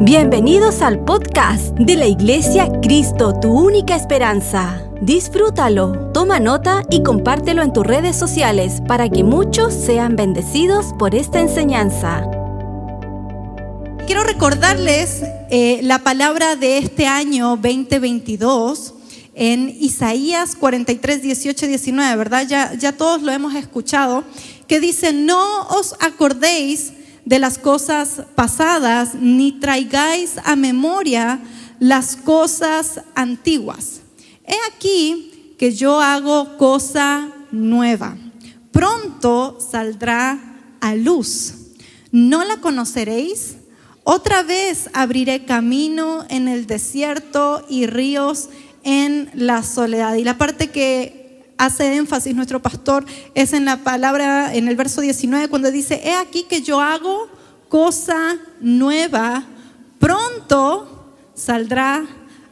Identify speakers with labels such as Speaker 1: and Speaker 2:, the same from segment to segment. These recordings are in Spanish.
Speaker 1: Bienvenidos al podcast de la Iglesia Cristo, tu única esperanza. Disfrútalo, toma nota y compártelo en tus redes sociales para que muchos sean bendecidos por esta enseñanza.
Speaker 2: Quiero recordarles eh, la palabra de este año 2022 en Isaías 43, 18, 19, ¿verdad? Ya, ya todos lo hemos escuchado, que dice, no os acordéis de las cosas pasadas, ni traigáis a memoria las cosas antiguas. He aquí que yo hago cosa nueva. Pronto saldrá a luz. ¿No la conoceréis? Otra vez abriré camino en el desierto y ríos en la soledad. Y la parte que hace énfasis nuestro pastor es en la palabra, en el verso 19, cuando dice, he aquí que yo hago cosa nueva, pronto saldrá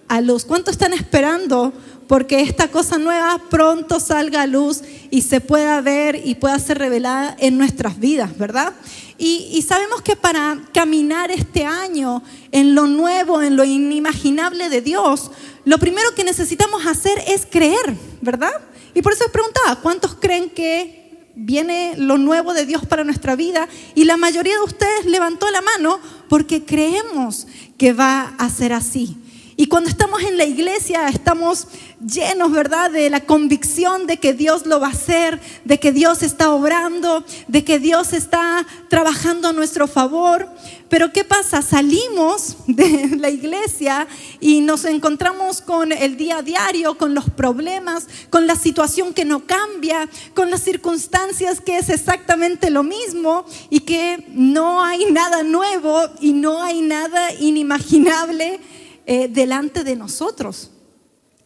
Speaker 2: a luz. ¿Cuánto están esperando? Porque esta cosa nueva pronto salga a luz y se pueda ver y pueda ser revelada en nuestras vidas, ¿verdad? Y, y, sabemos que para caminar este año en lo nuevo, en lo inimaginable de Dios, lo primero que necesitamos hacer es creer, ¿verdad? Y por eso os preguntaba, ¿cuántos creen que viene lo nuevo de Dios para nuestra vida? Y la mayoría de ustedes levantó la mano porque creemos que va a ser así. Y cuando estamos en la iglesia estamos llenos, ¿verdad?, de la convicción de que Dios lo va a hacer, de que Dios está obrando, de que Dios está trabajando a nuestro favor. Pero ¿qué pasa? Salimos de la iglesia y nos encontramos con el día a diario, con los problemas, con la situación que no cambia, con las circunstancias que es exactamente lo mismo y que no hay nada nuevo y no hay nada inimaginable eh, delante de nosotros.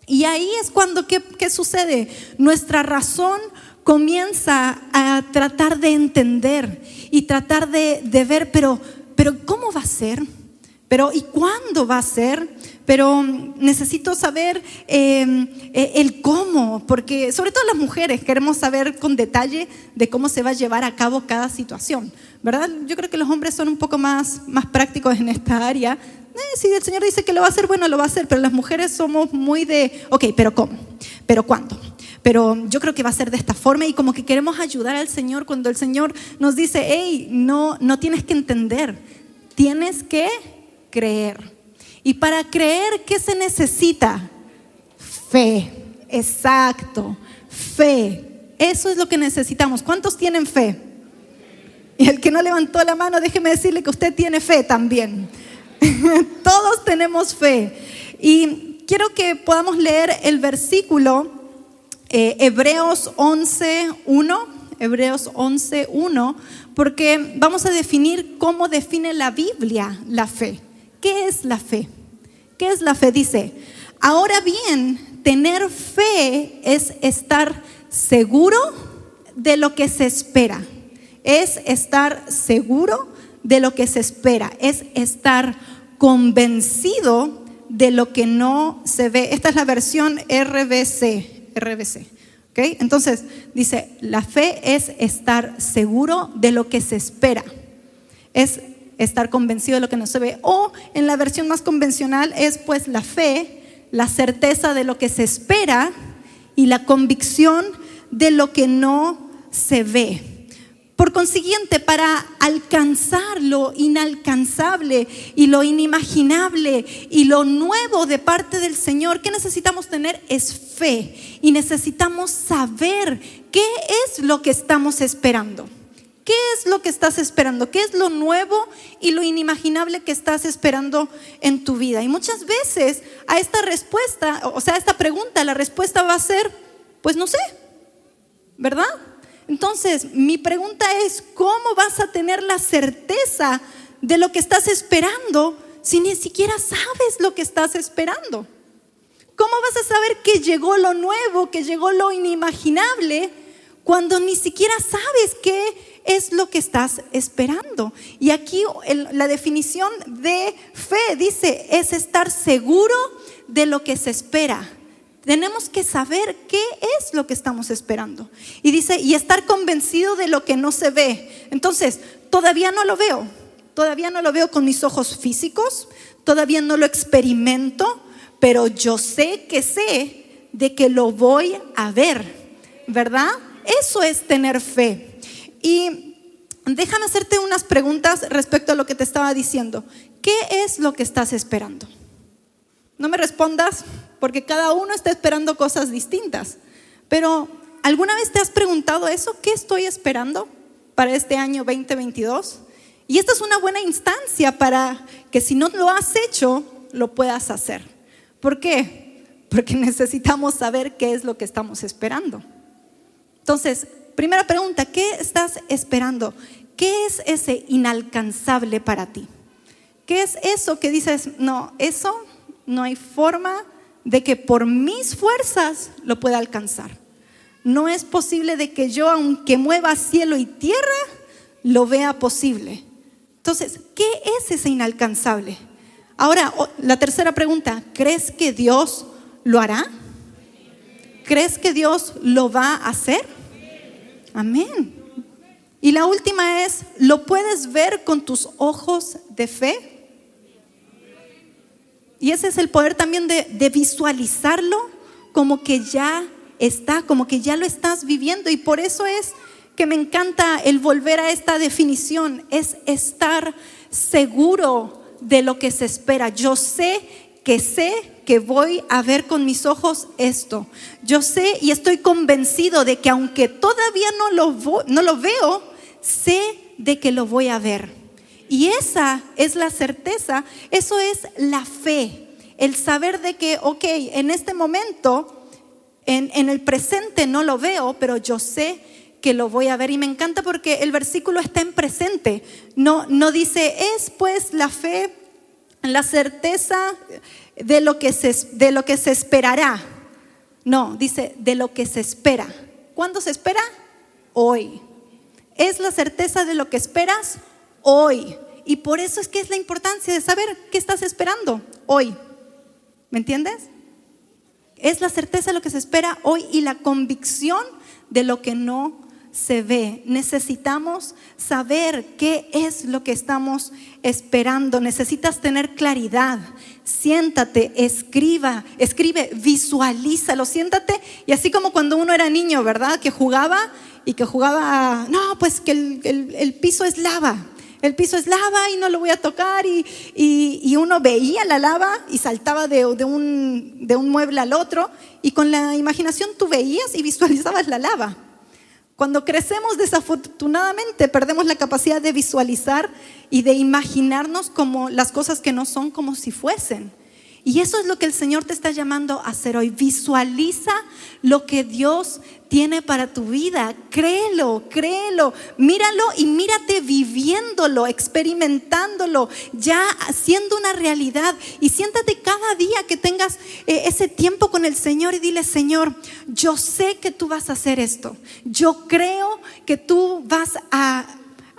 Speaker 2: Y ahí es cuando, ¿qué, ¿qué, sucede? Nuestra razón comienza a tratar de entender y tratar de, de ver, pero, pero ¿cómo va a ser? Pero ¿y cuándo va a ser? Pero necesito saber eh, eh, el cómo, porque sobre todo las mujeres queremos saber con detalle de cómo se va a llevar a cabo cada situación, ¿verdad? Yo creo que los hombres son un poco más, más prácticos en esta área. Eh, si el Señor dice que lo va a hacer, bueno, lo va a hacer, pero las mujeres somos muy de, ok, pero ¿cómo? ¿Pero cuándo? Pero yo creo que va a ser de esta forma y como que queremos ayudar al Señor cuando el Señor nos dice, hey, no, no tienes que entender, tienes que creer. Y para creer, ¿qué se necesita? Fe, exacto, fe. Eso es lo que necesitamos. ¿Cuántos tienen fe? Y el que no levantó la mano, déjeme decirle que usted tiene fe también. Todos tenemos fe. Y quiero que podamos leer el versículo eh, Hebreos 11.1, Hebreos 11.1, porque vamos a definir cómo define la Biblia la fe. ¿Qué es la fe? ¿Qué es la fe? Dice, ahora bien, tener fe es estar seguro de lo que se espera. Es estar seguro de lo que se espera. Es estar convencido de lo que no se ve. Esta es la versión RBC. RBC. ¿Okay? Entonces, dice, la fe es estar seguro de lo que se espera. Es estar convencido de lo que no se ve. O en la versión más convencional es pues la fe, la certeza de lo que se espera y la convicción de lo que no se ve. Por consiguiente, para alcanzar lo inalcanzable y lo inimaginable y lo nuevo de parte del Señor, ¿qué necesitamos tener? Es fe. Y necesitamos saber qué es lo que estamos esperando. ¿Qué es lo que estás esperando? ¿Qué es lo nuevo y lo inimaginable que estás esperando en tu vida? Y muchas veces a esta respuesta, o sea, a esta pregunta, la respuesta va a ser, pues no sé, ¿verdad? Entonces, mi pregunta es, ¿cómo vas a tener la certeza de lo que estás esperando si ni siquiera sabes lo que estás esperando? ¿Cómo vas a saber que llegó lo nuevo, que llegó lo inimaginable, cuando ni siquiera sabes qué es lo que estás esperando. Y aquí la definición de fe dice, es estar seguro de lo que se espera. Tenemos que saber qué es lo que estamos esperando. Y dice, y estar convencido de lo que no se ve. Entonces, todavía no lo veo, Todavía no lo veo con mis ojos físicos, todavía no lo experimento, pero yo sé que sé de que lo voy a ver, ¿verdad? Eso es tener fe. Y déjame hacerte unas preguntas respecto a lo que te estaba diciendo. ¿Qué es lo que estás esperando? No me respondas porque cada uno está esperando cosas distintas. Pero, ¿alguna vez te has preguntado eso? ¿Qué estoy esperando para este año 2022? Y esta es una buena instancia para que si no lo has hecho, lo puedas hacer. ¿Por qué? Porque necesitamos saber qué es lo que estamos esperando. Entonces, primera pregunta, ¿qué estás esperando? ¿Qué es ese inalcanzable para ti? ¿Qué es eso que dices, no, eso no hay forma de que por mis fuerzas lo pueda alcanzar? No es posible de que yo, aunque mueva cielo y tierra, lo vea posible. Entonces, ¿qué es ese inalcanzable? Ahora, la tercera pregunta, ¿crees que Dios lo hará? ¿Crees que Dios lo va a hacer? Amén. Y la última es, ¿lo puedes ver con tus ojos de fe? Y ese es el poder también de, visualizarlo como que ya está, como que ya lo estás viviendo. Y por eso es que me encanta el volver a esta definición, es estar seguro de lo que se espera. Yo sé que sé que voy a ver con mis ojos esto. Yo sé y estoy convencido de que aunque todavía no lo, no lo veo, sé de que lo voy a ver. Y esa es la certeza, eso es la fe, el saber de que, ok, en este momento, en, en el presente no lo veo, pero yo sé que lo voy a ver. Y me encanta porque el versículo está en presente. No, no dice, es pues la fe, la certeza de lo, que se, de lo que se esperará. No, dice, de lo que se espera. ¿Cuándo se espera? Hoy. Es la certeza de lo que esperas hoy. Y por eso es que es la importancia de saber qué estás esperando hoy. ¿Me entiendes? Es la certeza de lo que se espera hoy y la convicción de lo que no se ve. Necesitamos saber qué es lo que estamos esperando. Necesitas tener claridad. Siéntate, escriba, escribe, visualízalo, siéntate. Y así como cuando uno era niño, ¿verdad? Que jugaba y que jugaba, no, pues que el, piso es lava. El piso es lava y no lo voy a tocar y, y, uno veía la lava y saltaba de, de, un, de un mueble al otro y con la imaginación tú veías y visualizabas la lava. Cuando crecemos desafortunadamente perdemos la capacidad de visualizar y de imaginarnos como las cosas que no son como si fuesen. Y eso es lo que el Señor te está llamando a hacer hoy. Visualiza lo que Dios tiene para tu vida. Créelo, créelo. Míralo y mírate viviéndolo, experimentándolo, ya haciendo una realidad. Y siéntate cada día que tengas eh, ese tiempo con el Señor y dile, Señor, yo sé que tú vas a hacer esto. Yo creo que tú vas a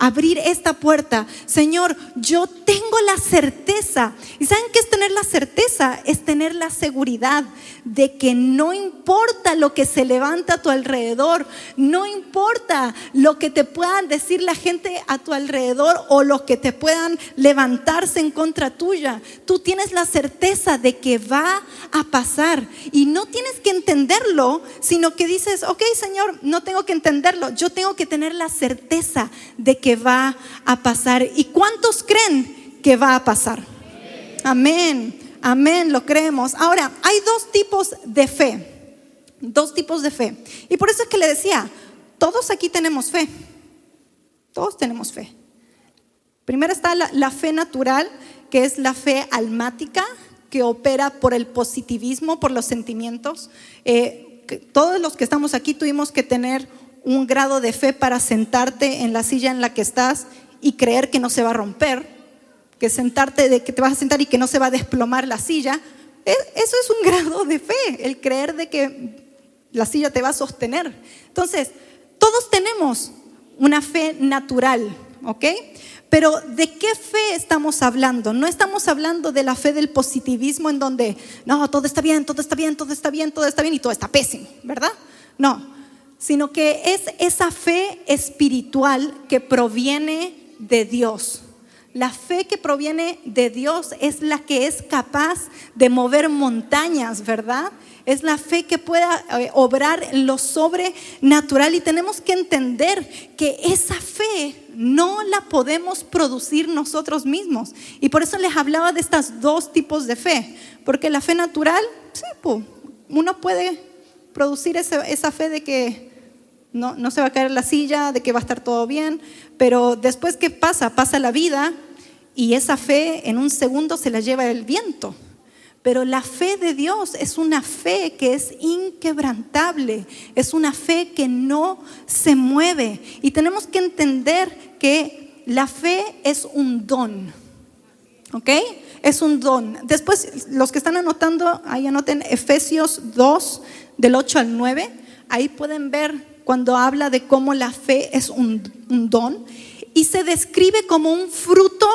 Speaker 2: abrir esta puerta. Señor, yo tengo la certeza. ¿Y saben qué es tener la certeza? Es tener la seguridad de que no importa lo que se levanta a tu alrededor, no importa lo que te puedan decir la gente a tu alrededor o lo que te puedan levantarse en contra tuya. Tú tienes la certeza de que va a pasar y no tienes que entenderlo, sino que dices, ok Señor, no tengo que entenderlo, yo tengo que tener la certeza de que va a pasar. ¿Y cuántos creen que va a pasar? Amén, amén, lo creemos. Ahora, hay dos tipos de fe, dos tipos de fe. Y por eso es que le decía, todos aquí tenemos fe, todos tenemos fe. Primero está la, fe natural, que es la fe almática, que opera por el positivismo, por los sentimientos. Eh, todos los que estamos aquí tuvimos que tener un grado de fe para sentarte en la silla en la que estás y creer que no se va a romper, que sentarte de que te vas a sentar y que no se va a desplomar la silla. E, eso es un grado de fe, el creer de que la silla te va a sostener. Entonces, todos tenemos una fe natural, ¿ok? Pero ¿de qué fe estamos hablando? No estamos hablando de la fe del positivismo en donde, no, todo está bien, todo está bien, todo está bien, todo está bien y todo está pésimo, ¿verdad? No, sino que es esa fe espiritual que proviene de Dios. La fe que proviene de Dios es la que es capaz de mover montañas, ¿verdad? Es la fe que pueda eh, obrar lo sobrenatural y tenemos que entender que esa fe no la podemos producir nosotros mismos. Y por eso les hablaba de estos dos tipos de fe, porque la fe natural, sí, uno puede producir esa, esa fe de que no, no se va a caer la silla, de que va a estar todo bien, pero después, ¿qué pasa? Pasa la vida y esa fe en un segundo se la lleva el viento. Pero la fe de Dios es una fe que es inquebrantable, es una fe que no se mueve. Y tenemos que entender que la fe es un don. ¿Ok? Es un don. Después, los que están anotando, ahí anoten Efesios 2, del 8 al 9. Ahí pueden ver cuando habla de cómo la fe es un, don y se describe como un fruto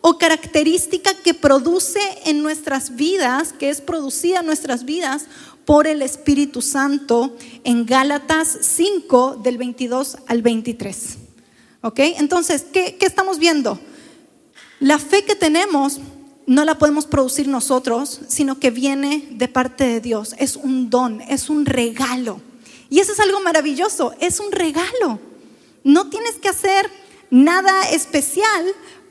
Speaker 2: o característica que produce en nuestras vidas, que es producida en nuestras vidas por el Espíritu Santo en Gálatas 5 del 22 al 23. ¿Ok? Entonces, ¿qué, ¿qué estamos viendo? La fe que tenemos no la podemos producir nosotros, sino que viene de parte de Dios. Es un don, es un regalo. Y eso es algo maravilloso, es un regalo. No tienes que hacer nada especial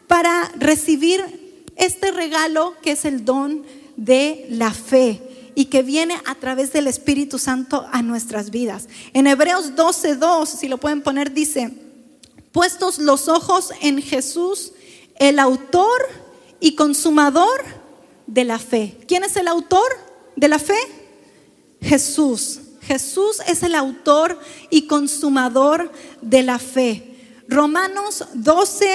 Speaker 2: para recibir este regalo que es el don de la fe y que viene a través del Espíritu Santo a nuestras vidas. En Hebreos 12:2, si lo pueden poner, dice, puestos los ojos en Jesús, el autor y consumador de la fe. ¿Quién es el autor de la fe? Jesús. Jesús es el autor y consumador de la fe. Romanos 12,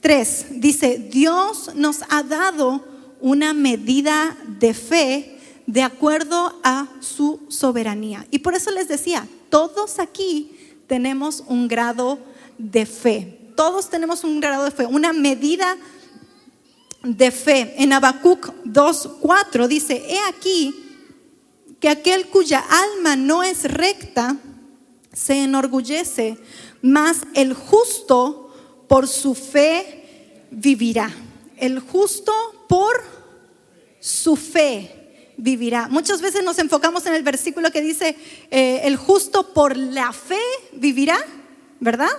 Speaker 2: 3 dice, Dios nos ha dado una medida de fe de acuerdo a su soberanía. Y por eso les decía, todos aquí tenemos un grado de fe. Todos tenemos un grado de fe, una medida de fe. En Habacuc 2:4 dice, "He aquí que aquel cuya alma no es recta se enorgullece, mas el justo por su fe vivirá. El justo por su fe vivirá. Muchas veces nos enfocamos en el versículo que dice, eh, el justo por la fe vivirá, ¿verdad?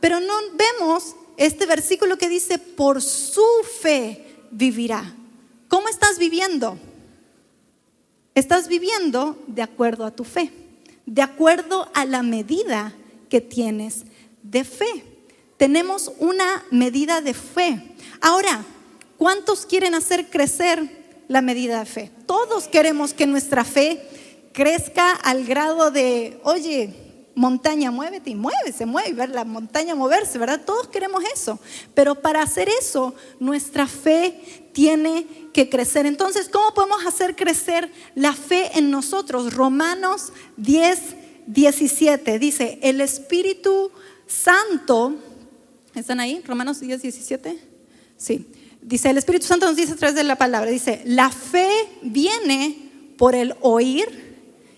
Speaker 2: Pero no vemos este versículo que dice, por su fe vivirá. ¿Cómo estás viviendo? Estás viviendo de acuerdo a tu fe, de acuerdo a la medida que tienes de fe. Tenemos una medida de fe. Ahora, ¿cuántos quieren hacer crecer la medida de fe? Todos queremos que nuestra fe crezca al grado de, oye, montaña, muévete y mueve, se mueve, ver la montaña moverse, ¿verdad? Todos queremos eso. Pero para hacer eso, nuestra fe tiene que crecer. Entonces, ¿cómo podemos hacer crecer la fe en nosotros? Romanos 10, 17 dice, el Espíritu Santo, ¿están ahí? Romanos 10, 17. Sí. Dice, el Espíritu Santo nos dice a través de la palabra, dice, la fe viene por el oír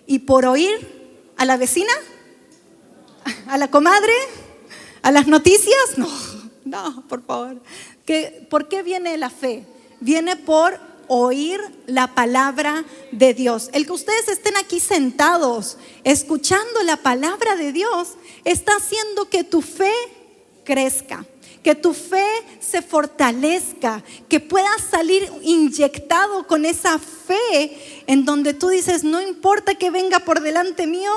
Speaker 2: y por oír a la vecina ¿A la comadre? ¿A las noticias? No, no, por favor. ¿Por qué viene la fe? Viene por oír la palabra de Dios. El que ustedes estén aquí sentados escuchando la palabra de Dios está haciendo que tu fe crezca, que tu fe se fortalezca, que puedas salir inyectado con esa fe en donde tú dices, no importa que venga por delante mío,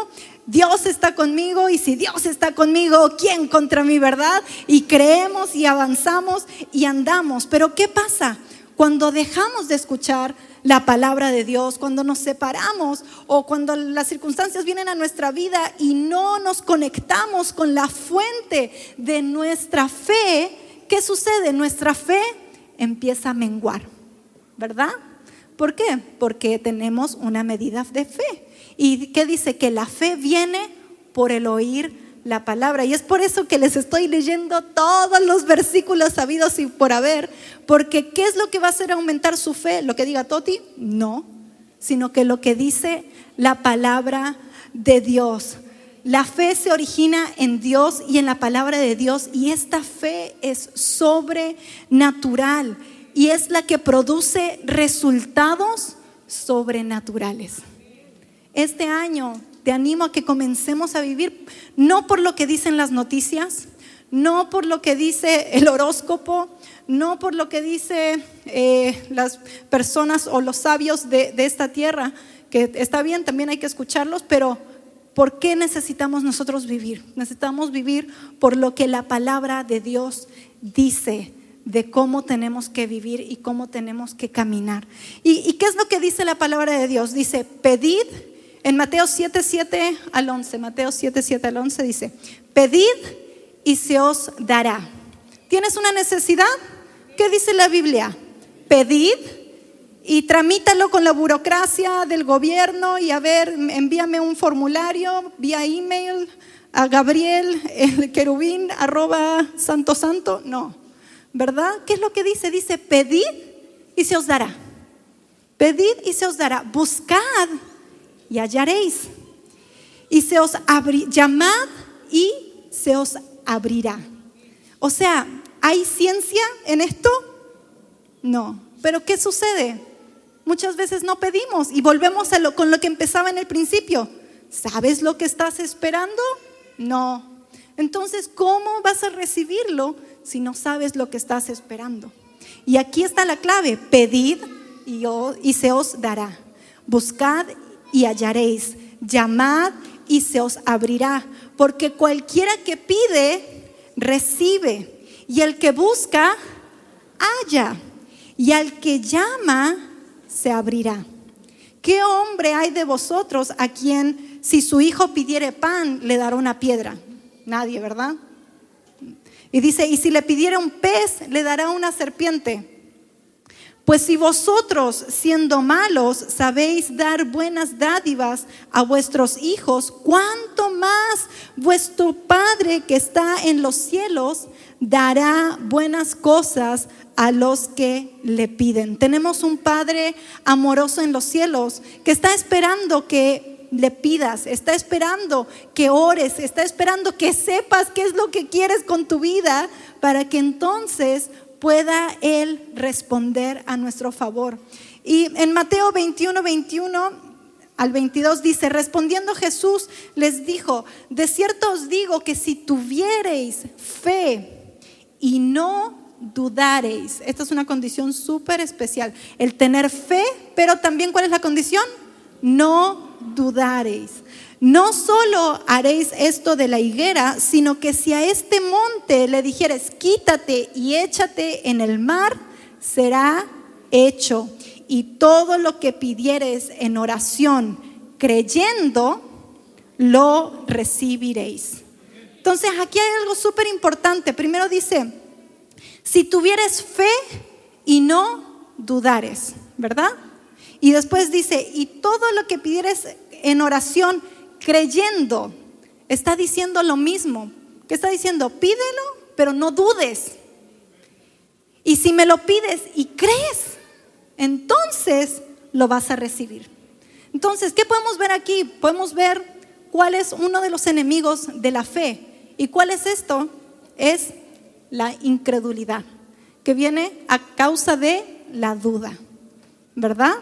Speaker 2: Dios está conmigo y si Dios está conmigo, ¿quién contra mí, verdad? Y creemos y avanzamos y andamos. Pero ¿qué pasa? Cuando dejamos de escuchar la palabra de Dios, cuando nos separamos o cuando las circunstancias vienen a nuestra vida y no nos conectamos con la fuente de nuestra fe, ¿qué sucede? Nuestra fe empieza a menguar, ¿verdad? ¿Por qué? Porque tenemos una medida de fe. ¿Y qué dice? Que la fe viene por el oír la palabra. Y es por eso que les estoy leyendo todos los versículos sabidos y por haber, porque ¿qué es lo que va a hacer aumentar su fe? ¿Lo que diga Toti? No, sino que lo que dice la palabra de Dios. La fe se origina en Dios y en la palabra de Dios y esta fe es sobrenatural y es la que produce resultados sobrenaturales. Este año te animo a que comencemos a vivir no por lo que dicen las noticias, no por lo que dice el horóscopo, no por lo que dicen eh, las personas o los sabios de esta tierra, que está bien, también hay que escucharlos, pero ¿por qué necesitamos nosotros vivir? Necesitamos vivir por lo que la palabra de Dios dice de cómo tenemos que vivir y cómo tenemos que caminar. ¿Y, qué es lo que dice la palabra de Dios? Dice, pedid, en Mateo 7, 7 al 11, Mateo 7, 7 al 11 dice, pedid y se os dará. ¿Tienes una necesidad? ¿Qué dice la Biblia? Pedid y tramítalo con la burocracia del gobierno y a ver, envíame un formulario vía email a Gabriel, el querubín, arroba santo santo. No, ¿verdad? ¿Qué es lo que dice? Dice, pedid y se os dará. Pedid y se os dará. Buscad y hallaréis. Y se os abrirá. Llamad y se os abrirá. O sea, ¿hay ciencia en esto? No. Pero ¿qué sucede? Muchas veces no pedimos y volvemos a lo, con lo que empezaba en el principio. ¿Sabes lo que estás esperando? No. Entonces, ¿cómo vas a recibirlo si no sabes lo que estás esperando? Y aquí está la clave. Pedid y, y se os dará. Buscad y hallaréis. Llamad y se os abrirá. Porque cualquiera que pide, recibe. Y el que busca, halla. Y al que llama, se abrirá. ¿Qué hombre hay de vosotros a quien si su hijo pidiere pan le dará una piedra? Nadie, ¿verdad? Y dice, y si le pidiera un pez le dará una serpiente. Pues si vosotros, siendo malos, sabéis dar buenas dádivas a vuestros hijos, ¿cuánto más vuestro Padre que está en los cielos dará buenas cosas a los que le piden. Tenemos un Padre amoroso en los cielos que está esperando que le pidas, está esperando que ores, está esperando que sepas qué es lo que quieres con tu vida para que entonces pueda Él responder a nuestro favor. Y en Mateo 21, 21 al 22 dice, respondiendo Jesús les dijo, de cierto os digo que si tuviereis fe y no dudareis. Esta es una condición súper especial. El tener fe, pero también ¿cuál es la condición? No dudareis. No solo haréis esto de la higuera, sino que si a este monte le dijeres, quítate y échate en el mar, será hecho. Y todo lo que pidieres en oración, creyendo, lo recibiréis. Entonces aquí hay algo súper importante. Primero dice, si tuvieres fe y no dudares, ¿verdad? Y después dice, y todo lo que pidieres en oración, creyendo, está diciendo lo mismo. ¿Qué está diciendo? Pídelo, pero no dudes. Y si me lo pides y crees, entonces lo vas a recibir. Entonces, ¿qué podemos ver aquí? Podemos ver cuál es uno de los enemigos de la fe. ¿Y cuál es esto? Es la incredulidad, que viene a causa de la duda, ¿verdad?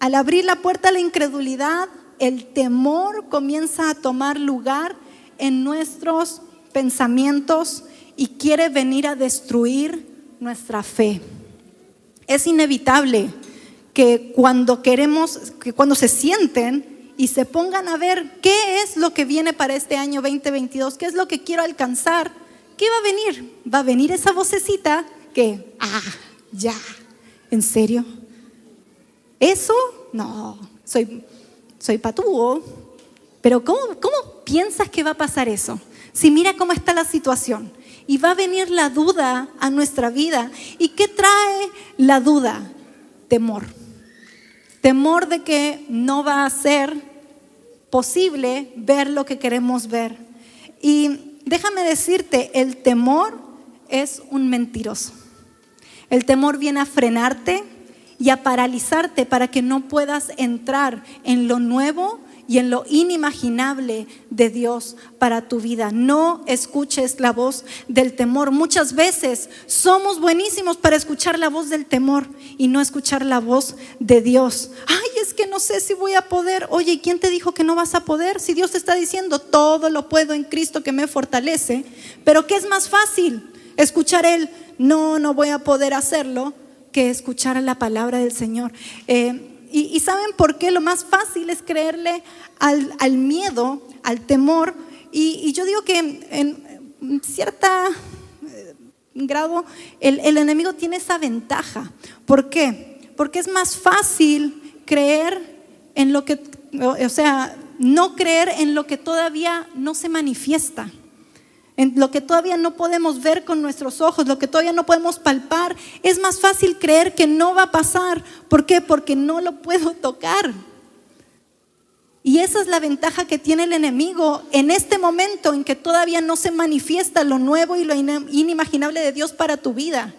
Speaker 2: Al abrir la puerta a la incredulidad, el temor comienza a tomar lugar en nuestros pensamientos y quiere venir a destruir nuestra fe. Es inevitable que cuando queremos, que cuando se sienten y se pongan a ver qué es lo que viene para este año 2022, qué es lo que quiero alcanzar, ¿qué va a venir? Va a venir esa vocecita que, ah, ya, ¿en serio? ¿Eso? No, soy, soy patúo. Pero ¿cómo, ¿cómo piensas que va a pasar eso? Si mira cómo está la situación. Y va a venir la duda a nuestra vida. ¿Y qué trae la duda? Temor. Temor de que no va a ser posible ver lo que queremos ver. Y déjame decirte, el temor es un mentiroso. El temor viene a frenarte y a paralizarte para que no puedas entrar en lo nuevo y en lo inimaginable de Dios para tu vida. No escuches la voz del temor. Muchas veces somos buenísimos para escuchar la voz del temor y no escuchar la voz de Dios. Ay, es que no sé si voy a poder. Oye, ¿quién te dijo que no vas a poder? Si Dios está diciendo, todo lo puedo en Cristo que me fortalece. Pero ¿qué es más fácil? Escuchar Él, no, no voy a poder hacerlo, que escuchar la palabra del Señor. Eh, y, ¿saben por qué? Lo más fácil es creerle al, miedo, al temor. Y, yo digo que en, cierto eh, grado el, el enemigo tiene esa ventaja. ¿Por qué? Porque es más fácil creer en lo que, o sea, no creer en lo que todavía no se manifiesta en lo que todavía no podemos ver con nuestros ojos, lo que todavía no podemos palpar, es más fácil creer que no va a pasar. ¿Por qué? Porque no lo puedo tocar. Y esa es la ventaja que tiene el enemigo en este momento en que todavía no se manifiesta lo nuevo y lo inimaginable de Dios para tu vida.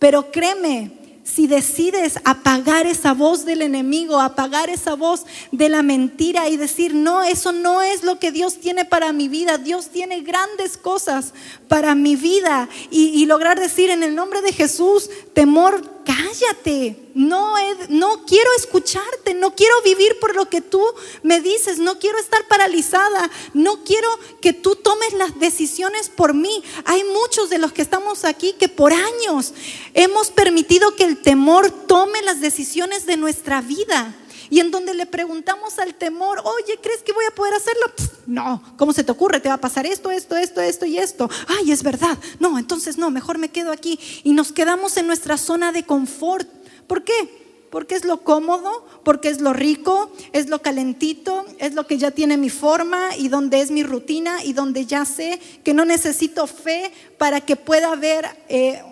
Speaker 2: Pero créeme, si decides apagar esa voz del enemigo, apagar esa voz de la mentira y decir, no, eso no es lo que Dios tiene para mi vida, Dios tiene grandes cosas para mi vida. Y, lograr decir en el nombre de Jesús, temor, cállate, no, no quiero escucharte, no quiero vivir por lo que tú me dices, no quiero estar paralizada, no quiero que tú tomes las decisiones por mí. Hay muchos de los que estamos aquí que por años hemos permitido que el temor tome las decisiones de nuestra vida. Y en donde le preguntamos al temor, oye, ¿crees que voy a poder hacerlo? no, ¿cómo se te ocurre? Te va a pasar esto, esto, esto, esto y esto. Ay, es verdad. No, entonces no, mejor me quedo aquí. Y nos quedamos en nuestra zona de confort. ¿Por qué? Porque es lo cómodo, porque es lo rico, es lo calentito, es lo que ya tiene mi forma y donde es mi rutina y donde ya sé que no necesito fe para que pueda haber eh,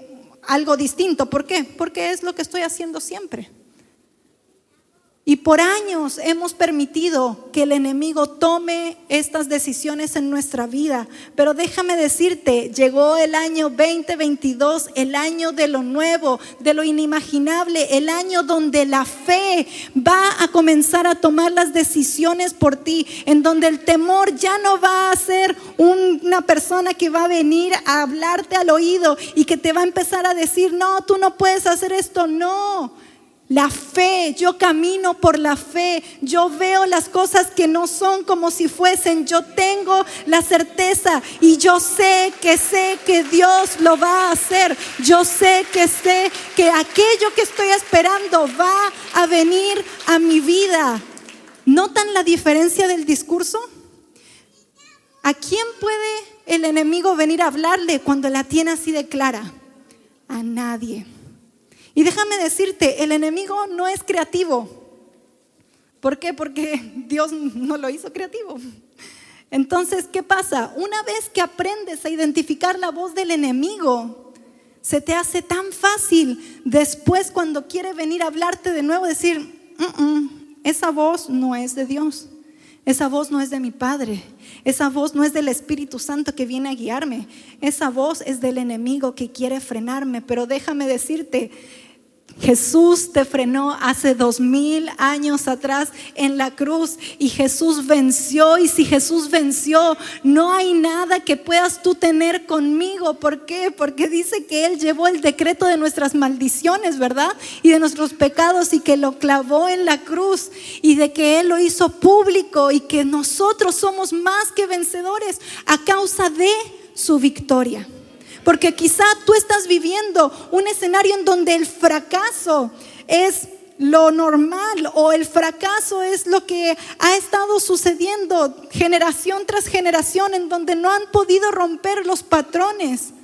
Speaker 2: algo distinto. ¿Por qué? Porque es lo que estoy haciendo siempre. Y por años hemos permitido que el enemigo tome estas decisiones en nuestra vida. Pero déjame decirte, llegó el año 2022, el año de lo nuevo, de lo inimaginable, el año donde la fe va a comenzar a tomar las decisiones por ti, en donde el temor ya no va a ser una persona que va a venir a hablarte al oído y que te va a empezar a decir, no, tú no puedes hacer esto, no. La fe, yo camino por la fe, yo veo las cosas que no son como si fuesen, yo tengo la certeza y yo sé que sé que Dios lo va a hacer, yo sé que sé que aquello que estoy esperando va a venir a mi vida. ¿Notan la diferencia del discurso? ¿A quién puede el enemigo venir a hablarle cuando la tiene así de clara? A nadie. Y déjame decirte, el enemigo no es creativo. ¿Por qué? Porque Dios no lo hizo creativo. Entonces, ¿qué pasa? Una vez que aprendes a identificar la voz del enemigo, se te hace tan fácil después cuando quiere venir a hablarte de nuevo decir, esa voz no es de Dios, esa voz no es de mi Padre, esa voz no es del Espíritu Santo que viene a guiarme, esa voz es del enemigo que quiere frenarme, pero déjame decirte, Jesús te frenó hace dos mil años atrás en la cruz y Jesús venció y si Jesús venció no hay nada que puedas tú tener conmigo. ¿Por qué? Porque dice que Él llevó el decreto de nuestras maldiciones, ¿verdad? Y de nuestros pecados y que lo clavó en la cruz y de que Él lo hizo público y que nosotros somos más que vencedores a causa de su victoria. Porque quizá tú estás viviendo un escenario en donde el fracaso es lo normal o el fracaso es lo que ha estado sucediendo generación tras generación en donde no han podido romper los patrones.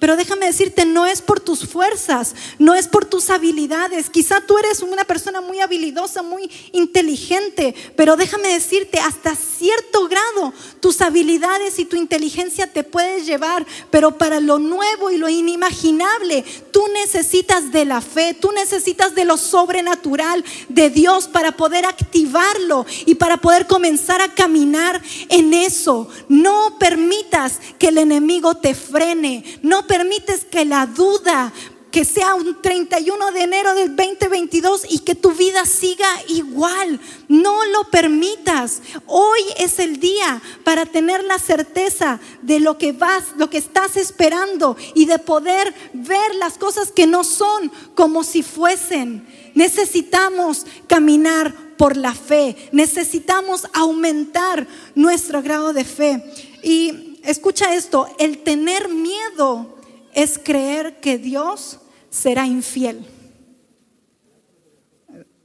Speaker 2: Pero déjame decirte, no es por tus fuerzas, no es por tus habilidades. Quizá tú eres una persona muy habilidosa, muy inteligente, pero déjame decirte, hasta cierto grado tus habilidades y tu inteligencia te puedes llevar, pero para lo nuevo y lo inimaginable, tú necesitas de la fe, tú necesitas de lo sobrenatural de Dios para poder activarlo y para poder comenzar a caminar en eso. No permitas que el enemigo te frene, no permites que la duda que sea un 31 de enero del 2022 y que tu vida siga igual. No lo permitas. Hoy es el día para tener la certeza de lo que vas, lo que estás esperando y de poder ver las cosas que no son como si fuesen. Necesitamos caminar por la fe. Necesitamos aumentar nuestro grado de fe. Y escucha esto, el tener miedo es creer que Dios será infiel.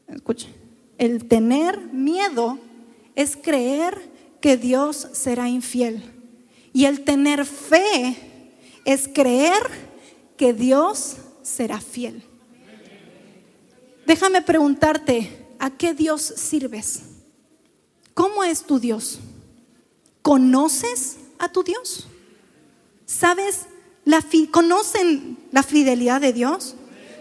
Speaker 2: Escucha, el tener miedo es creer que Dios será infiel. Y el tener fe es creer que Dios será fiel. Déjame preguntarte, ¿a qué Dios sirves? ¿Cómo es tu Dios? ¿Conoces a tu Dios? ¿Sabes la ¿Conocen la fidelidad de Dios?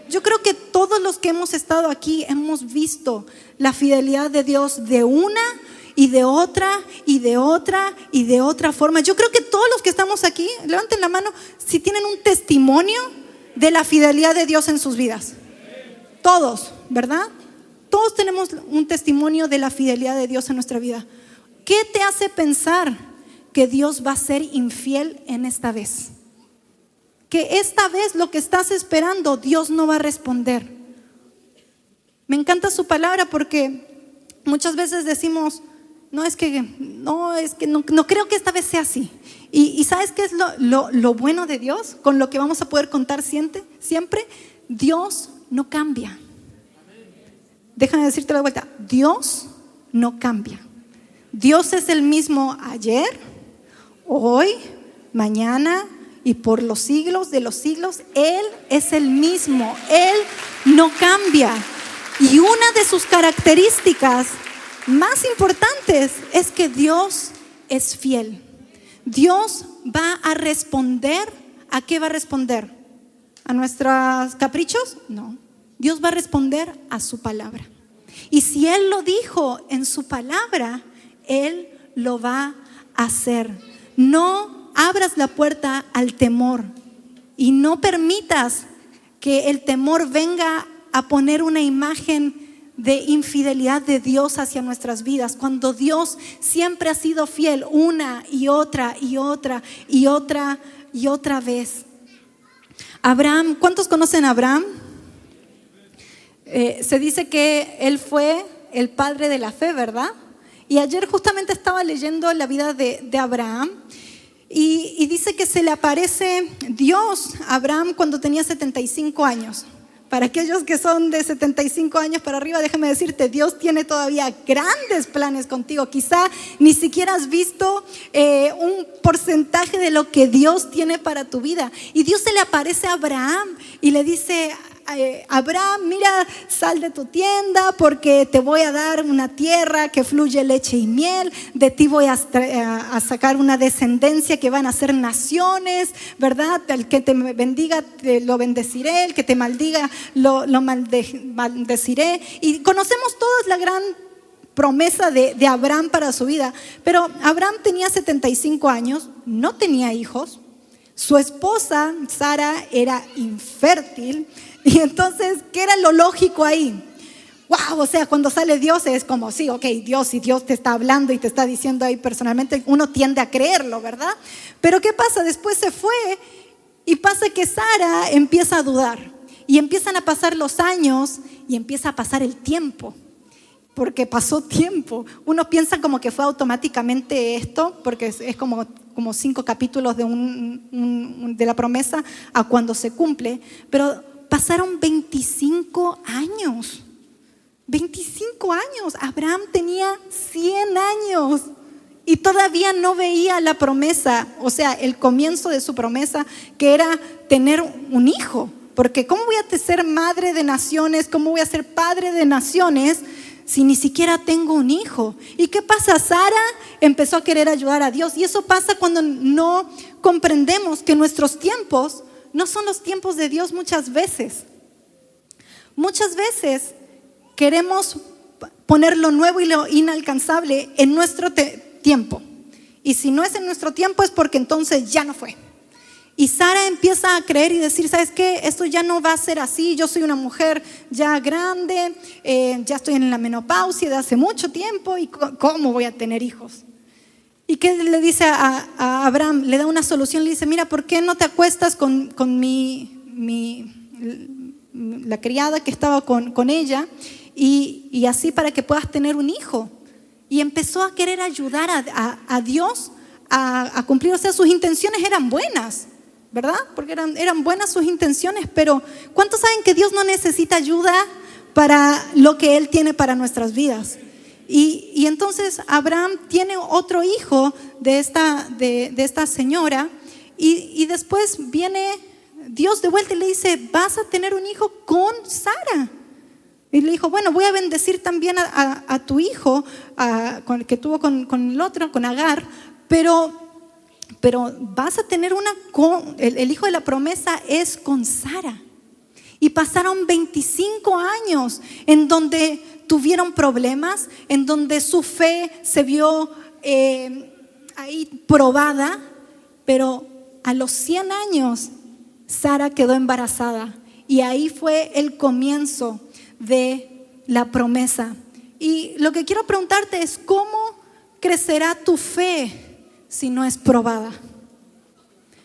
Speaker 2: Yo creo que todos los que hemos estado aquí hemos visto la fidelidad de Dios de una y de otra y de otra y de otra forma. Yo creo que todos los que estamos aquí, levanten la mano si tienen un testimonio de la fidelidad de Dios en sus vidas. Todos, ¿verdad? Todos tenemos un testimonio de la fidelidad de Dios en nuestra vida. ¿Qué te hace pensar que Dios va a ser infiel en esta vez? Que esta vez lo que estás esperando Dios no va a responder. Me encanta su palabra porque muchas veces decimos, no es que, no, es que no, creo que esta vez sea así. Y, ¿sabes qué es lo, lo, bueno de Dios? Con lo que vamos a poder contar siempre, siempre Dios no cambia. Déjame decirte la vuelta, Dios no cambia. Dios es el mismo ayer, hoy, mañana y por los siglos de los siglos, Él es el mismo, Él no cambia. Y una de sus características más importantes es que Dios es fiel. Dios va a responder, ¿a qué va a responder? ¿A nuestros caprichos? No. Dios va a responder a su palabra. Y si Él lo dijo en su palabra, Él lo va a hacer. No abras la puerta al temor y no permitas que el temor venga a poner una imagen de infidelidad de Dios hacia nuestras vidas, cuando Dios siempre ha sido fiel una y otra y otra y otra y otra vez. Abraham, ¿cuántos conocen a Abraham? Eh, se dice que él fue el padre de la fe, ¿verdad? Y ayer justamente estaba leyendo la vida de, de Abraham y, dice que se le aparece Dios a Abraham cuando tenía 75 años. Para aquellos que son de 75 años para arriba, déjame decirte, Dios tiene todavía grandes planes contigo. Quizá ni siquiera has visto eh, un porcentaje de lo que Dios tiene para tu vida. Y Dios se le aparece a Abraham y le dice, eh, Abraham, mira, sal de tu tienda porque te voy a dar una tierra que fluye leche y miel, de ti voy a, sacar una descendencia que van a ser naciones, ¿verdad? El que te bendiga, lo bendeciré, el que te maldiga, lo, maldeciré. Y conocemos todos la gran promesa de, de Abraham para su vida, pero Abraham tenía 75 años, no tenía hijos, su esposa, Sara, era infértil. Y entonces, ¿qué era lo lógico ahí? Wow, o sea, cuando sale Dios es como, sí, ok, Dios, y Dios te está hablando y te está diciendo ahí personalmente, uno tiende a creerlo, ¿verdad? Pero ¿qué pasa? Después se fue y pasa que Sara empieza a dudar y empiezan a pasar los años y empieza a pasar el tiempo porque pasó tiempo. Uno piensa como que fue automáticamente esto, porque es, como, como cinco capítulos de, de la promesa a cuando se cumple, pero pasaron 25 años. 25 años. Abraham tenía 100 años y todavía no veía la promesa, o sea, el comienzo de su promesa, que era tener un hijo. Porque ¿cómo voy a ser madre de naciones? ¿Cómo voy a ser padre de naciones si ni siquiera tengo un hijo? ¿Y qué pasa? Sara empezó a querer ayudar a Dios. Y eso pasa cuando no comprendemos que nuestros tiempos no son los tiempos de Dios muchas veces. Muchas veces queremos poner lo nuevo y lo inalcanzable en nuestro tiempo. Y si no es en nuestro tiempo es porque entonces ya no fue. Y Sara empieza a creer y decir, ¿sabes qué? Esto ya no va a ser así, yo soy una mujer ya grande, eh, ya estoy en la menopausia de hace mucho tiempo y ¿cómo voy a tener hijos? ¿Y qué le dice a, Abraham? Le da una solución, le dice, mira, ¿por qué no te acuestas con, mi, mi, la criada que estaba con, con ella y, y, así para que puedas tener un hijo? Y empezó a querer ayudar a, a Dios a, cumplir, o sea, sus intenciones eran buenas. ¿verdad? Porque eran, eran buenas sus intenciones, pero ¿cuántos saben que Dios no necesita ayuda para lo que Él tiene para nuestras vidas? Y, entonces Abraham tiene otro hijo de esta, de, esta señora y, y, después viene Dios de vuelta y le dice, vas a tener un hijo con Sara. Y le dijo, bueno, voy a bendecir también a, tu hijo con, que tuvo con, con el otro, con Agar, pero pero vas a tener una, el, hijo de la promesa es con Sara. Y pasaron 25 años en donde tuvieron problemas, en donde su fe se vio eh, ahí probada, pero a los 100 años Sara quedó embarazada y ahí fue el comienzo de la promesa. Y lo que quiero preguntarte es, ¿cómo crecerá tu fe si no es probada,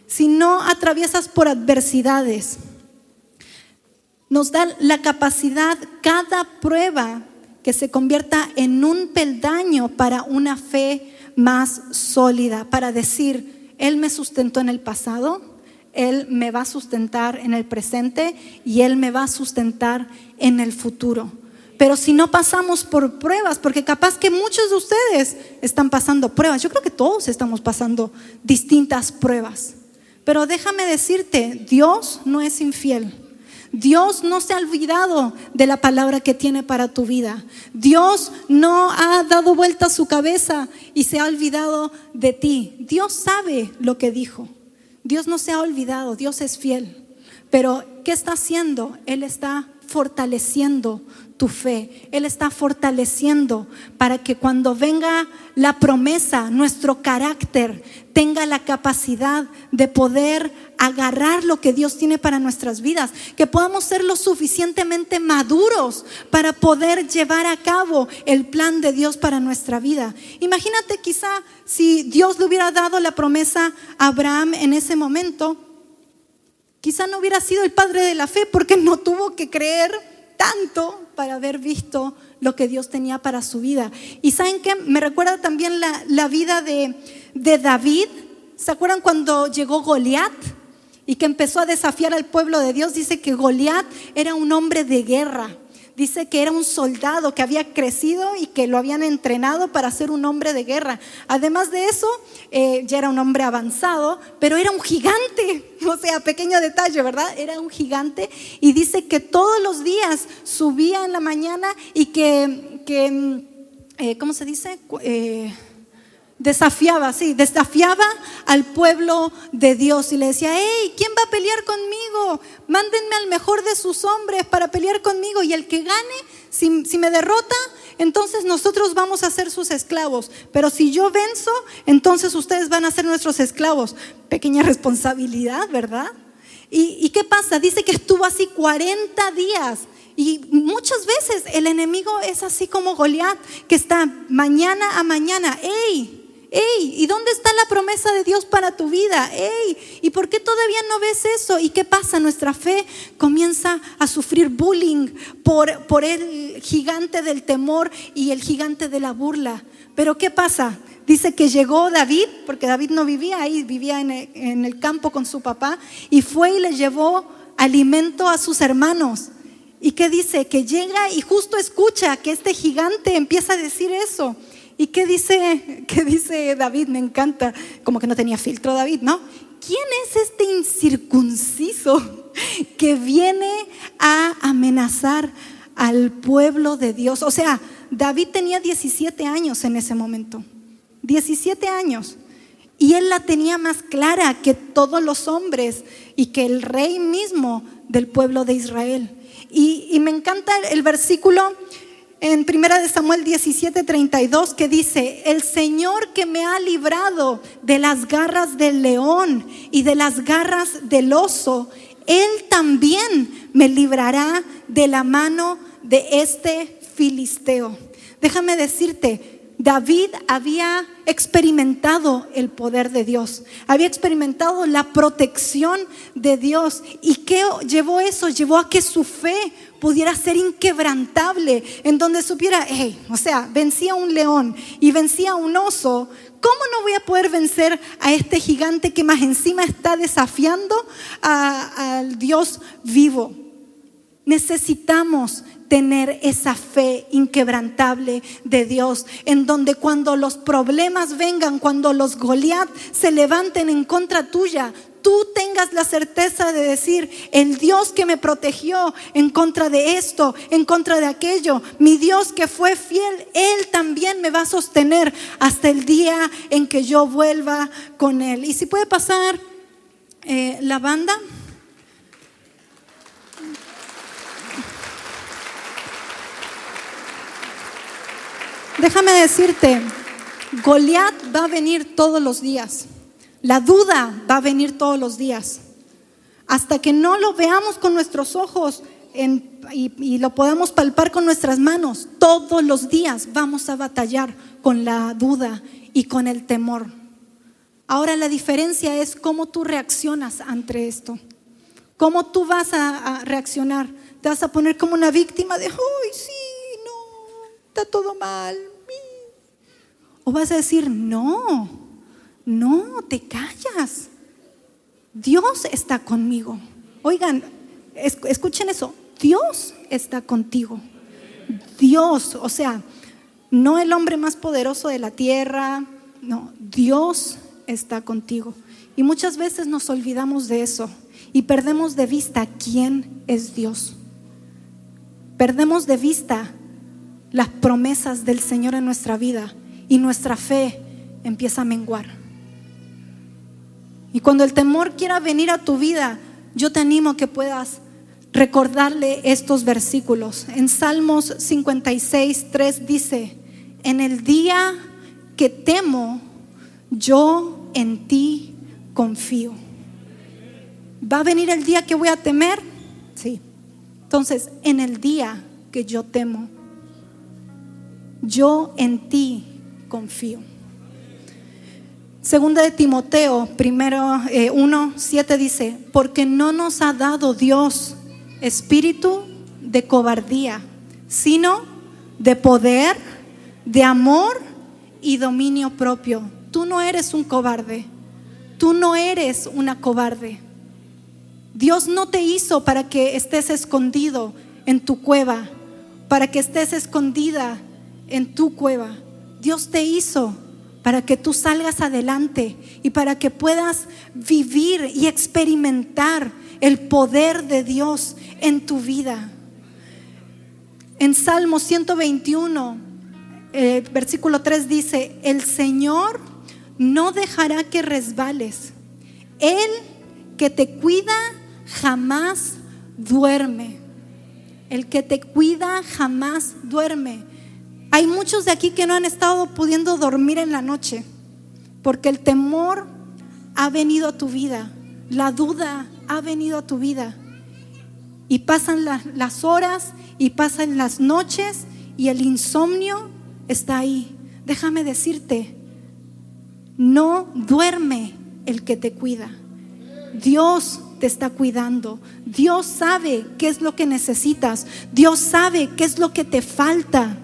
Speaker 2: si no atraviesas por adversidades. Nos da la capacidad cada prueba que se convierta en un peldaño para una fe más sólida, para decir, Él me sustentó en el pasado, Él me va a sustentar en el presente y Él me va a sustentar en el futuro pero si no pasamos por pruebas, porque capaz que muchos de ustedes están pasando pruebas, yo creo que todos estamos pasando distintas pruebas, pero déjame decirte, Dios no es infiel. Dios no se ha olvidado de la palabra que tiene para tu vida. Dios no ha dado vuelta su cabeza y se ha olvidado de ti. Dios sabe lo que dijo. Dios no se ha olvidado, Dios es fiel. Pero ¿qué está haciendo? Él está fortaleciendo tu fe. Él está fortaleciendo para que cuando venga la promesa, nuestro carácter tenga la capacidad de poder agarrar lo que Dios tiene para nuestras vidas, que podamos ser lo suficientemente maduros para poder llevar a cabo el plan de Dios para nuestra vida. Imagínate quizá si Dios le hubiera dado la promesa a Abraham en ese momento, quizá no hubiera sido el padre de la fe porque no tuvo que creer tanto para haber visto lo que Dios tenía para su vida. Y saben que me recuerda también la, vida de, de, David. ¿Se acuerdan cuando llegó Goliat? Y que empezó a desafiar al pueblo de Dios. Dice que Goliat era un hombre de guerra. Dice que era un soldado que había crecido y que lo habían entrenado para ser un hombre de guerra. Además de eso, eh, ya era un hombre avanzado, pero era un gigante. O sea, pequeño detalle, ¿verdad? Era un gigante y dice que todos los días subía en la mañana y que, que eh, ¿cómo se dice? Eh, desafiaba, sí, desafiaba al pueblo de Dios y le decía, hey, ¿quién va a pelear conmigo? Mándenme al mejor de sus hombres para pelear conmigo y el que gane, si, me derrota, entonces nosotros vamos a ser sus esclavos. Pero si yo venzo, entonces ustedes van a ser nuestros esclavos. Pequeña responsabilidad, ¿verdad? ¿Y, ¿Y, qué pasa? Dice que estuvo así 40 días. Y muchas veces el enemigo es así como Goliat, que está mañana a mañana, ¡Ey! ¡Ey! ¿Y dónde está la promesa de Dios para tu vida? ¡Ey! ¿Y por qué todavía no ves eso? ¿Y qué pasa? Nuestra fe comienza a sufrir bullying por, por el gigante del temor y el gigante de la burla. Pero ¿qué pasa? Dice que llegó David, porque David no vivía ahí, vivía en el, en el campo con su papá, y fue y le llevó alimento a sus hermanos. ¿Y qué dice? Que llega y justo escucha que este gigante empieza a decir eso. ¿Y qué dice, qué dice David? Me encanta, como que no tenía filtro David, ¿no? ¿Quién es este incircunciso que viene a amenazar al pueblo de Dios? O sea, David tenía 17 años en ese momento. 17 años. Y él la tenía más clara que todos los hombres y que el rey mismo del pueblo de Israel. Y, y me encanta el versículo en Primera de Samuel 17:32 que dice, "El Señor que me ha librado de las garras del león y de las garras del oso, él también me librará de la mano de este filisteo." Déjame decirte, David había experimentado el poder de Dios, había experimentado la protección de Dios. ¿Y qué llevó eso? Llevó a que su fe pudiera ser inquebrantable, en donde supiera, hey, o sea, vencía un león y vencía un oso. ¿Cómo no voy a poder vencer a este gigante que más encima está desafiando al Dios vivo? Necesitamos tener esa fe inquebrantable de Dios, en donde cuando los problemas vengan, cuando los Goliat se levanten en contra tuya, tú tengas la certeza de decir, el Dios que me protegió en contra de esto, en contra de aquello, mi Dios que fue fiel, Él también me va a sostener hasta el día en que yo vuelva con Él. Y si puede pasar eh, la banda. Déjame decirte, Goliat va a venir todos los días. La duda va a venir todos los días. Hasta que no lo veamos con nuestros ojos y, lo podamos palpar con nuestras manos, todos los días vamos a batallar con la duda y con el temor. Ahora la diferencia es cómo tú reaccionas ante esto. ¿Cómo tú vas a, a reaccionar? ¿Te vas a poner como una víctima de, uy, sí, está todo mal. O vas a decir, no, no, te callas. Dios está conmigo. Oigan, escuchen eso, Dios está contigo. Dios, o sea, no el hombre más poderoso de la tierra, no, Dios está contigo. Y muchas veces nos olvidamos de eso y perdemos de vista quién es Dios. Perdemos de vista las promesas del Señor en nuestra vida y nuestra fe empieza a menguar. Y cuando el temor quiera venir a tu vida, yo te animo que puedas recordarle estos versículos. En Salmos 56, 3 dice, en el día que temo, yo en ti confío. ¿Va a venir el día que voy a temer? Sí. Entonces, en el día que yo temo, yo en ti confío. Segunda de Timoteo, primero 1, eh, 7 dice, porque no nos ha dado Dios espíritu de cobardía, sino de poder, de amor y dominio propio. Tú no eres un cobarde, tú no eres una cobarde. Dios no te hizo para que estés escondido en tu cueva, para que estés escondida en tu cueva. Dios te hizo para que tú salgas adelante y para que puedas vivir y experimentar el poder de Dios en tu vida. En Salmo 121, eh, versículo 3 dice, el Señor no dejará que resbales. Él que te cuida jamás duerme. El que te cuida jamás duerme. Hay muchos de aquí que no han estado pudiendo dormir en la noche porque el temor ha venido a tu vida, la duda ha venido a tu vida. Y pasan las horas y pasan las noches y el insomnio está ahí. Déjame decirte, no duerme el que te cuida. Dios te está cuidando. Dios sabe qué es lo que necesitas. Dios sabe qué es lo que te falta.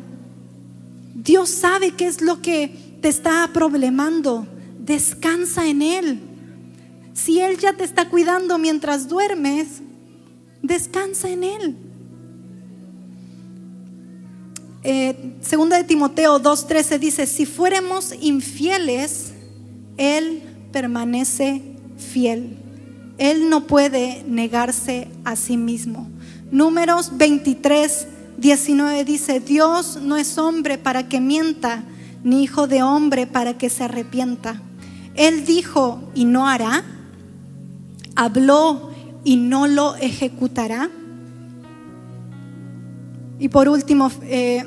Speaker 2: Dios sabe qué es lo que te está problemando. Descansa en Él. Si Él ya te está cuidando mientras duermes, descansa en Él. Eh, segunda de Timoteo 2.13 dice, si fuéramos infieles, Él permanece fiel. Él no puede negarse a sí mismo. Números 23, 19 dice, Dios no es hombre para que mienta, ni hijo de hombre para que se arrepienta. Él dijo y no hará, habló y no lo ejecutará. Y por último, eh,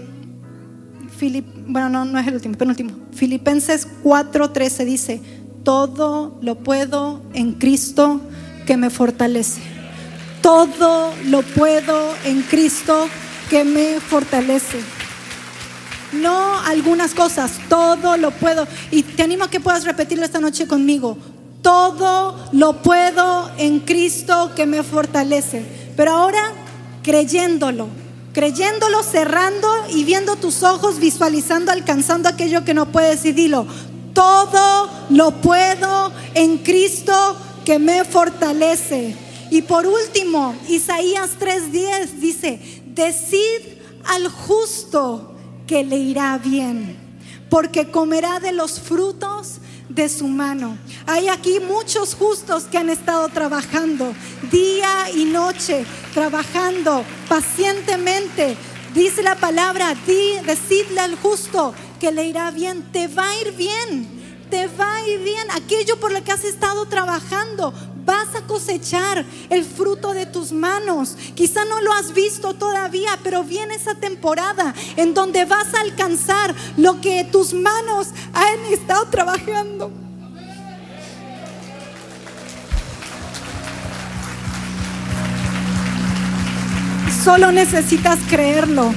Speaker 2: bueno, no, no es el último, penúltimo. Filipenses 4:13 dice, todo lo puedo en Cristo que me fortalece. Todo lo puedo en Cristo que me fortalece. No algunas cosas, todo lo puedo. Y te animo a que puedas repetirlo esta noche conmigo. Todo lo puedo en Cristo que me fortalece. Pero ahora creyéndolo, creyéndolo, cerrando y viendo tus ojos, visualizando, alcanzando aquello que no puedes y dilo, todo lo puedo en Cristo que me fortalece. Y por último, Isaías 3:10 dice, decid al justo que le irá bien, porque comerá de los frutos de su mano. Hay aquí muchos justos que han estado trabajando día y noche, trabajando pacientemente. Dice la palabra, di, decidle al justo que le irá bien, te va a ir bien te va a ir bien. Aquello por lo que has estado trabajando, vas a cosechar el fruto de tus manos. Quizá no lo has visto todavía, pero viene esa temporada en donde vas a alcanzar lo que tus manos han estado trabajando. Solo necesitas creerlo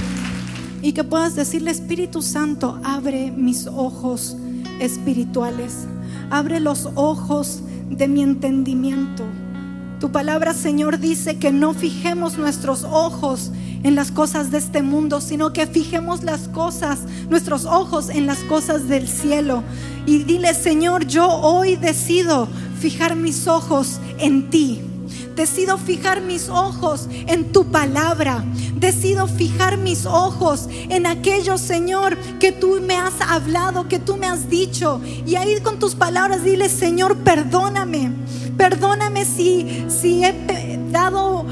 Speaker 2: y que puedas decirle, Espíritu Santo, abre mis ojos espirituales. Abre los ojos de mi entendimiento. Tu palabra, Señor, dice que no fijemos nuestros ojos en las cosas de este mundo, sino que fijemos las cosas, nuestros ojos en las cosas del cielo. Y dile, Señor, yo hoy decido fijar mis ojos en ti. Decido fijar mis ojos en tu palabra. Decido fijar mis ojos en aquello, Señor, que tú me has hablado, que tú me has dicho. Y ahí con tus palabras dile, Señor, perdóname. Perdóname si, si he dado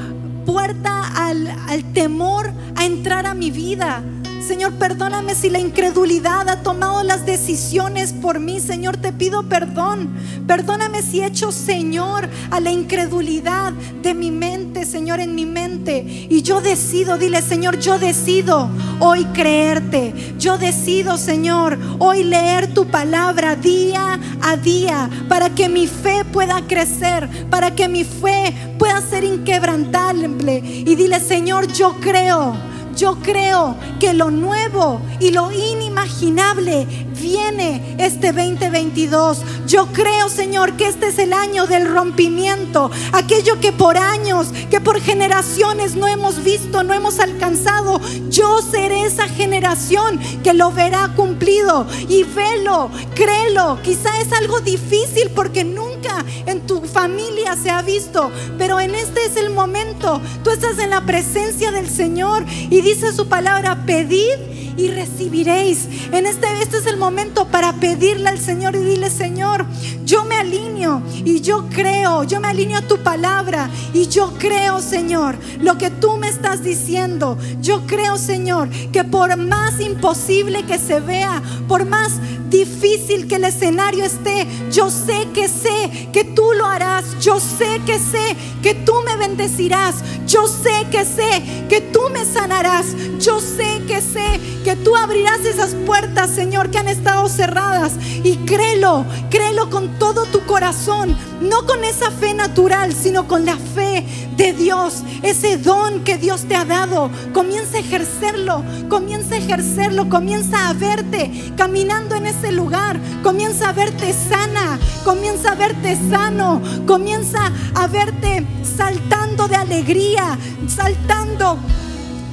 Speaker 2: puerta al, al temor a entrar a mi vida. Señor, perdóname si la incredulidad ha tomado las decisiones por mí. Señor, te pido perdón. Perdóname si he hecho, Señor, a la incredulidad de mi mente, Señor, en mi mente. Y yo decido, dile, Señor, yo decido hoy creerte. Yo decido, Señor, hoy leer tu palabra día a día para que mi fe pueda crecer, para que mi fe pueda ser inquebrantable. Y dile, Señor, yo creo yo creo que lo nuevo y lo inimaginable viene este 2022. Yo creo, Señor, que este es el año del rompimiento. Aquello que por años, que por generaciones no hemos visto, no hemos alcanzado. Yo seré esa generación que lo verá cumplido. Y velo, créelo. Quizá es algo difícil porque nunca en tu familia se ha visto. Pero en este es el momento. Tú estás en la presencia del Señor y dice su palabra, pedid y recibiréis. En este, este es el momento para pedirle al Señor y dile, Señor, yo me alineo y yo creo, yo me alineo a tu palabra y yo creo, Señor, lo que tú me estás diciendo. Yo creo, Señor, que por más imposible que se vea, por más difícil que el escenario esté, yo sé que sé que tú lo harás. Yo sé que sé que tú me bendecirás. Yo sé que sé que tú me sanarás. Yo sé que sé que tú abrirás esas puertas, Señor, que han estado cerradas. Y créelo, créelo con todo tu corazón, no con esa fe natural, sino con la fe de Dios, ese don que Dios te ha dado. Comienza a ejercerlo, comienza a ejercerlo, comienza a verte caminando en ese lugar, comienza a verte sana, comienza a verte sano, comienza a verte saltando de alegría, saltando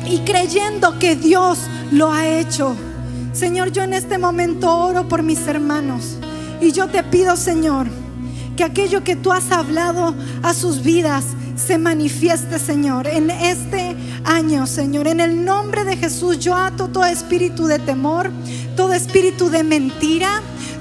Speaker 2: y creyendo que Dios lo ha hecho. Señor, yo en este momento oro por mis hermanos y yo te pido, Señor, que aquello que tú has hablado a sus vidas se manifieste, Señor, en este año, Señor. En el nombre de Jesús yo ato todo espíritu de temor, todo espíritu de mentira,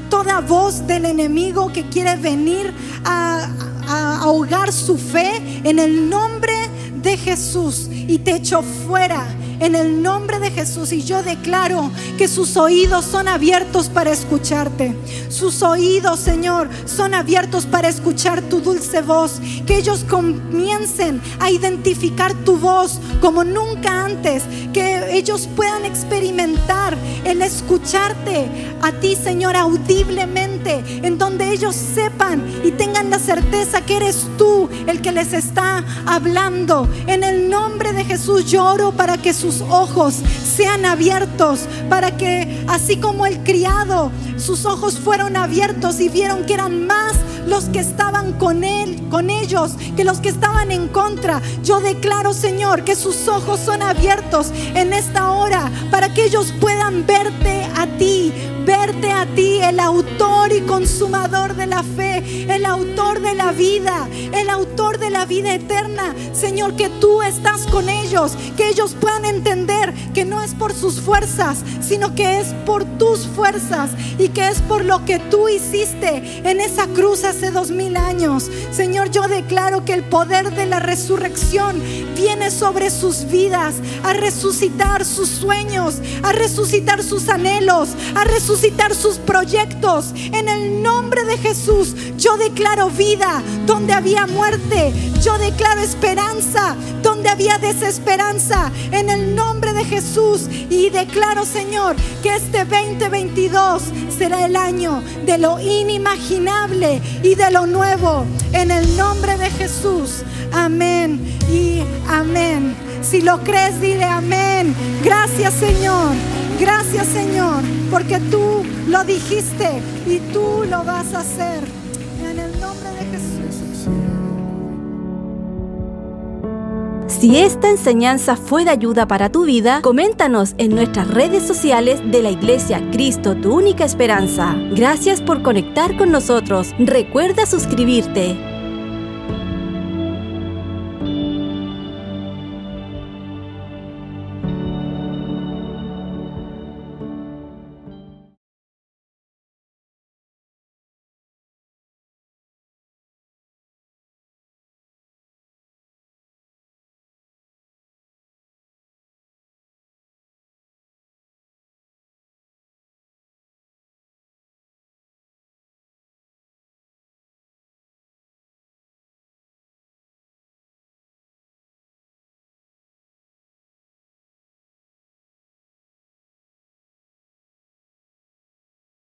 Speaker 2: toda voz del enemigo que quiere venir a, a ahogar su fe en el nombre de Jesús y te echo fuera en el nombre de Jesús. Y yo declaro que sus oídos son abiertos para escucharte. Sus oídos, Señor, son abiertos para escuchar tu dulce voz. Que ellos comiencen a identificar tu voz como nunca antes. Que ellos puedan experimentar el escucharte a ti, Señor, audiblemente. En donde ellos sepan y tengan la certeza que eres tú el que les está hablando. En el nombre de Jesús lloro para que sus ojos sean abiertos, para que así como el criado, sus ojos fueron abiertos y vieron que eran más los que estaban con él, con ellos, que los que estaban en contra. Yo declaro, Señor, que sus ojos son abiertos en esta hora para que ellos puedan verte a ti, verte a ti, el y consumador de la fe, el autor de la vida, el autor de la vida eterna. Señor, que tú estás con ellos, que ellos puedan entender que no es por sus fuerzas, sino que es por tus fuerzas y que es por lo que tú hiciste en esa cruz hace dos mil años. Señor, yo declaro que el poder de la resurrección viene sobre sus vidas, a resucitar sus sueños, a resucitar sus anhelos, a resucitar sus proyectos. En el nombre de Jesús, yo declaro vida donde había muerte. Yo declaro esperanza donde había desesperanza. En el nombre de Jesús. Y declaro, Señor, que este 2022 será el año de lo inimaginable y de lo nuevo. En el nombre de Jesús. Amén y amén. Si lo crees, dile amén. Gracias, Señor. Gracias, Señor, porque tú lo dijiste y tú lo vas a hacer. En el nombre de Jesús.
Speaker 1: Si esta enseñanza fue de ayuda para tu vida, coméntanos en nuestras redes sociales de la Iglesia Cristo, tu única esperanza. Gracias por conectar con nosotros. Recuerda suscribirte.